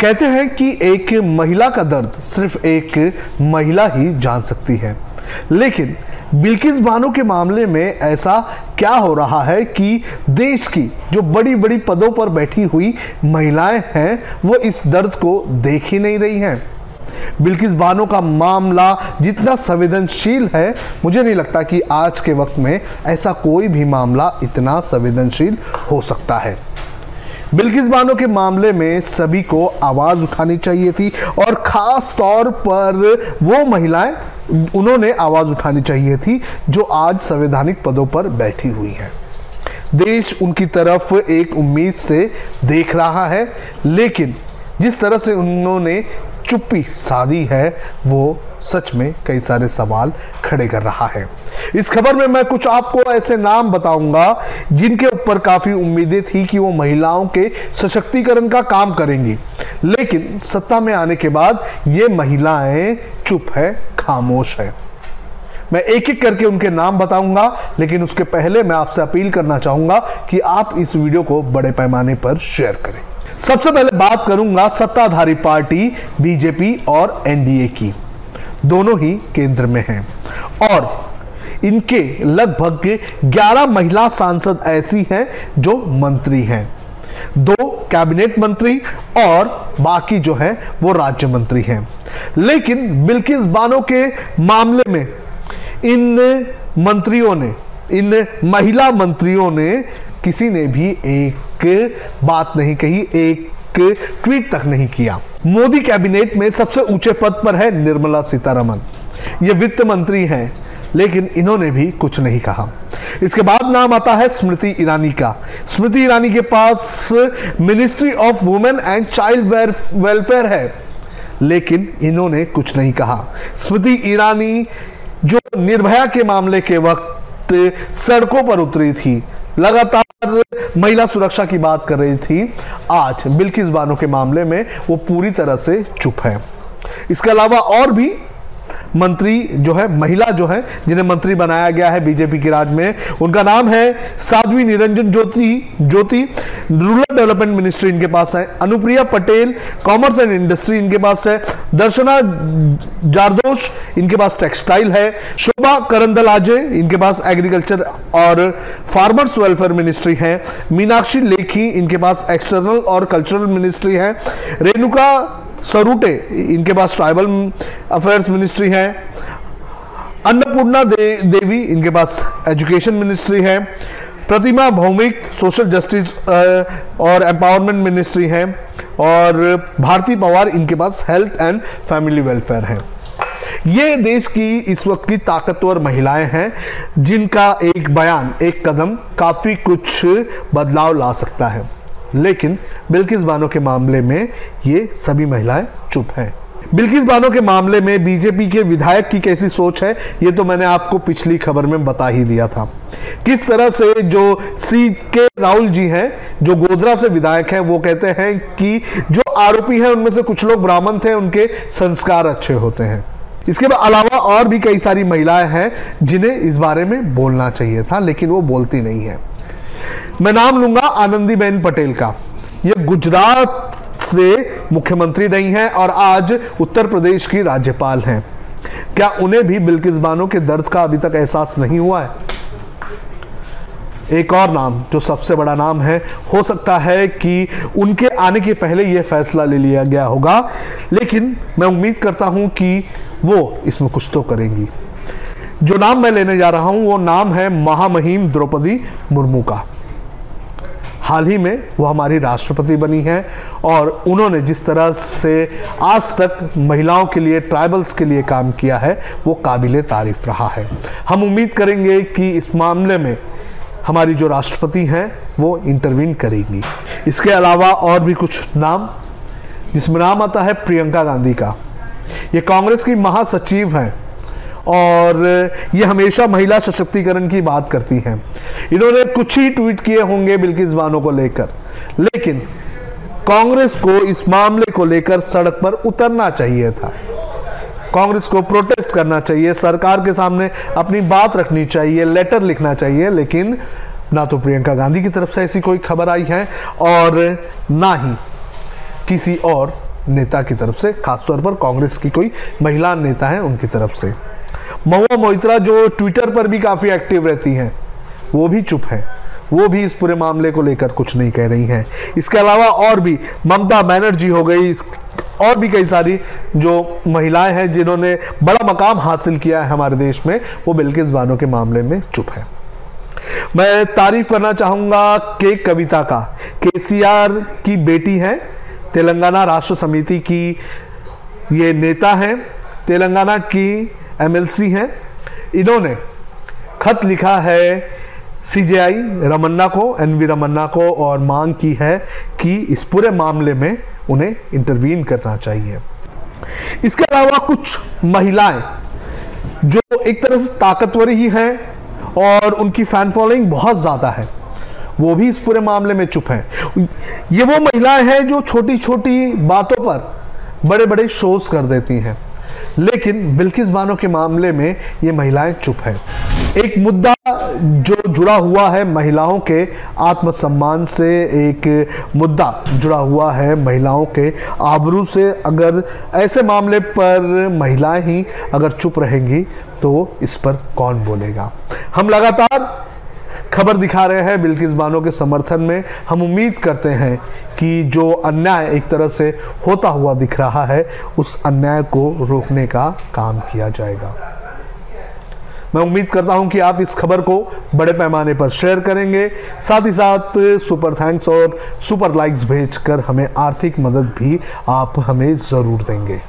कहते हैं कि एक महिला का दर्द सिर्फ़ एक महिला ही जान सकती है। लेकिन बिल्किस बानो के मामले में ऐसा क्या हो रहा है कि देश की जो बड़ी बड़ी पदों पर बैठी हुई महिलाएँ हैं, वो इस दर्द को देख ही नहीं रही हैं। बिल्किस बानो का मामला जितना संवेदनशील है, मुझे नहीं लगता कि आज के वक्त में ऐसा कोई भी मामला इतना संवेदनशील हो सकता है। बिल्किस बानो के मामले में सभी को आवाज़ उठानी चाहिए थी और ख़ास तौर पर वो महिलाएँ, उन्होंने आवाज़ उठानी चाहिए थी जो आज संवैधानिक पदों पर बैठी हुई हैं। देश उनकी तरफ़ एक उम्मीद से देख रहा है, लेकिन जिस तरह से उन्होंने चुप्पी साधी है, वो सच में कई सारे सवाल खड़े कर रहा है। इस खबर में मैं कुछ आपको ऐसे नाम बताऊँगा जिनके ऊपर काफ़ी उम्मीदें थी कि वो महिलाओं के सशक्तिकरण का काम करेंगी। लेकिन सत्ता में आने के बाद ये महिलाएँ चुप है, खामोश है। मैं एक एक करके उनके नाम बताऊँगा, लेकिन उसके पहले मैं आपसे अपील करना चाहूँगा कि आप इस वीडियो को बड़े पैमाने पर शेयर करें। सबसे पहले बात करूँगा सत्ताधारी पार्टी, बीजेपी और एनडीए की। दोनों ही केंद्र में हैं। और इनके लगभग 11 महिला सांसद ऐसी हैं जो मंत्री हैं। दो कैबिनेट मंत्री और बाकी जो है, वो राज्य मंत्री हैं। लेकिन बिल्किस बानो के मामले में इन मंत्रियों ने, इन महिला मंत्रियों ने किसी ने भी एक बात नहीं कही, एक ट्वीट तक नहीं किया। मोदी कैबिनेट में सबसे ऊँचे पद पर है निर्मला सीतारमन ये वित्त मंत्री हैं। लेकिन इन्होंने भी कुछ नहीं कहा। इसके बाद नाम आता है स्मृति ईरानी का। स्मृति ईरानी के पास ministry of women and child welfare है, लेकिन इन्होंने कुछ नहीं कहा। स्मृति ईरानी जो निर्भया के मामले के वक्त सड़कों पर उतरी थी, लगातार महिला सुरक्षा की बात कर रही थी, आज बिल्किस बानो के मामले में वो पूरी तरह से चुप है। इसके अलावा और भी मंत्री जो है, महिला जो है, जिन्हें मंत्री बनाया गया है बीजेपी के राज में, उनका नाम है Sadhvi Niranjan Jyoti Jyoti, rural development ministry इनके पास है, Anupriya Patel, commerce and industry इनके पास है, दर्शना जारदोश इनके पास टेक्सटाइल है, शोभा करंदलाजे इनके पास एग्रीकल्चर और फार्मर्स वेलफेयर मिनिस्ट्री है, मीनाक्षी लेखी इनके पास एक्सटर्नल और कल्चरल मिनिस्ट्री है, रेणुका सरूटे इनके पास ट्राइबल अफेयर्स मिनिस्ट्री है। अन्नपूर्णा दे, देवी इनके पास एजुकेशन मिनिस्ट्री है। प्रतिमा भौमिक सोशल जस्टिस और एम्पावरमेंट मिनिस्ट्री है। और भारती पवार इनके पास हेल्थ एंड फैमिली वेलफेयर है। ये देश की इस वक्त की ताकतवर महिलाएँ हैं जिनका एक बयान एक कदम काफ़ी कुछ बदलाव ला सकता है। लेकिन बिल्किस बानो के मामले में ये सभी महिलाएँ चुप हैं। बिल्किस बानो के मामले में बीजेपी के विधायक की कैसी सोच है, ये तो मैंने आपको पिछली खबर में बता ही दिया था। किस तरह से जो सी के राहुल जी हैं, जो गोदरा से विधायक हैं, वो कहते हैं कि जो आरोपी हैं, उनमें से कुछ लोग ब्राह्मण थे, उनके संस्कार अच्छे होते हैं। इसके अलावा और भी कई सारी महिलाएँ हैं, जिन्हें इस बारे में बोलना चाहिए था, लेकिन वो बोलती नहीं है। मैं नाम लूँगा आनंदीबेन पटेल का। ये गुजरात से मुख्यमंत्री रही हैं और आज उत्तर प्रदेश की राज्यपाल हैं। क्या उन्हें भी बिल्किस बानो के दर्द का अभी तक एहसास नहीं हुआ है? एक और नाम, जो सबसे बड़ा नाम है, हो सकता है कि उनके आने के पहले यह फैसला ले लिया गया होगा, लेकिन मैं उम्मीद करता हूँ कि वो इसमें कुछ तो करेंगी। जो नाम मैं लेने जा रहा हूँ, वो नाम है महामहिम द्रौपदी मुर्मू का। हाल ही में वो हमारी राष्ट्रपति बनी हैं और उन्होंने जिस तरह से आज तक महिलाओं के लिए, ट्राइबल्स के लिए काम किया है, वो काबिल तारीफ़ रहा है। हम उम्मीद करेंगे कि इस मामले में हमारी जो राष्ट्रपति हैं, वो इंटरवीन करेंगी। इसके अलावा और भी कुछ नाम, जिसमें नाम आता है प्रियंका गांधी का। ये कांग्रेस की महासचिव हैं। और ये हमेशा महिला सशक्तिकरण की बात करती हैं। इन्होंने कुछ ही ट्वीट किए होंगे बिल्किस बानो को लेकर। लेकिन कांग्रेस को इस मामले को लेकर सड़क पर उतरना चाहिए था। कांग्रेस को प्रोटेस्ट करना चाहिए, सरकार के सामने अपनी बात रखनी चाहिए, लेटर लिखना चाहिए, लेकिन ना तो प्रियंका गांधी की तरफ़ से ऐसी कोई खबर आई है और ना ही किसी और नेता की तरफ़ से, खासतौर पर कांग्रेस की कोई महिला नेता है उनकी तरफ़ से। महुआ मोहित्रा जो ट्विटर पर भी काफ़ी एक्टिव रहती हैं, वो भी चुप है। वो भी इस पूरे मामले को लेकर कुछ नहीं कह रही हैं। इसके अलावा और भी, ममता बनर्जी हो गई और भी कई सारी जो महिलाएँ हैं जिन्होंने बड़ा मकाम हासिल किया है हमारे देश में, वो बिल्किस बानो के मामले में चुप है। मैं तारीफ़ करना चाहूँगा के कविता का। केसीआर की बेटी है, तेलंगाना राष्ट्र समिति की ये नेता हैं, तेलंगाना की एमएलसी हैं। इन्होंने खत लिखा है सीजेआई रमन्ना को एनवी रमन्ना को, और मांग की है कि इस पूरे मामले में उन्हें इंटरवीन करना चाहिए। इसके अलावा कुछ महिलाएँ जो एक तरह से ताकतवर ही हैं और उनकी फ़ैन फॉलोइंग बहुत ज़्यादा है, वो भी इस पूरे मामले में चुप हैं। ये वो महिलाएँ हैं जो छोटी छोटी बातों पर बड़े बड़े शोज़ कर देती हैं। लेकिन बिल्किस बानो के मामले में ये महिलाएँ चुप हैं। एक मुद्दा जो जुड़ा हुआ है महिलाओं के आत्मसम्मान से, एक मुद्दा जुड़ा हुआ है महिलाओं के आबरू से। अगर ऐसे मामले पर महिलाएँ ही अगर चुप रहेंगी तो इस पर कौन बोलेगा? हम लगातार खबर दिखा रहे हैं बिल्किस बानो के समर्थन में। हम उम्मीद करते हैं कि जो अन्याय एक तरह से होता हुआ दिख रहा है, उस अन्याय को रोकने का काम किया जाएगा। मैं उम्मीद करता हूँ कि आप इस खबर को बड़े पैमाने पर शेयर करेंगे। साथ ही साथ सुपर थैंक्स और सुपर लाइक्स भेजकर हमें आर्थिक मदद भी आप हमें ज़रूर देंगे।